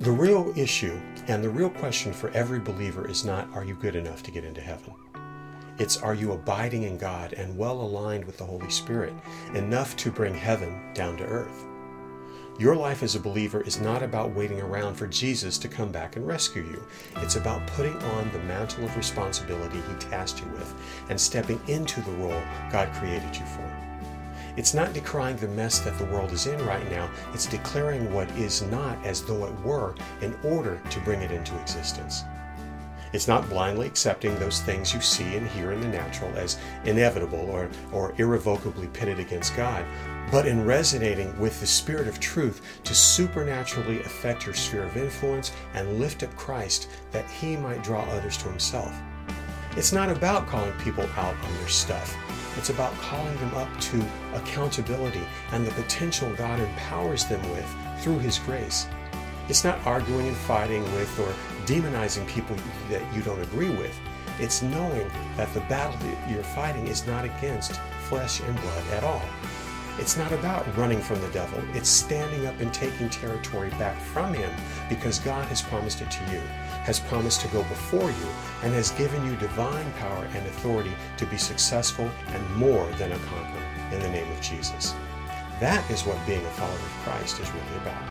The real issue and the real question for every believer is not, are you good enough to get into heaven? It's, are you abiding in God and well aligned with the Holy Spirit, enough to bring heaven down to earth? Your life as a believer is not about waiting around for Jesus to come back and rescue you. It's about putting on the mantle of responsibility He tasked you with and stepping into the role God created you for. It's not decrying the mess that the world is in right now, it's declaring what is not as though it were in order to bring it into existence. It's not blindly accepting those things you see and hear in the natural as inevitable or, or irrevocably pitted against God, but in resonating with the Spirit of truth to supernaturally affect your sphere of influence and lift up Christ that He might draw others to Himself. It's not about calling people out on their stuff. It's about calling them up to accountability and the potential God empowers them with through His grace. It's not arguing and fighting with or demonizing people that you don't agree with. It's knowing that the battle that you're fighting is not against flesh and blood at all. It's not about running from the devil. It's standing up and taking territory back from him because God has promised it to you, has promised to go before you, and has given you divine power and authority to be successful and more than a conqueror in the name of Jesus. That is what being a follower of Christ is really about.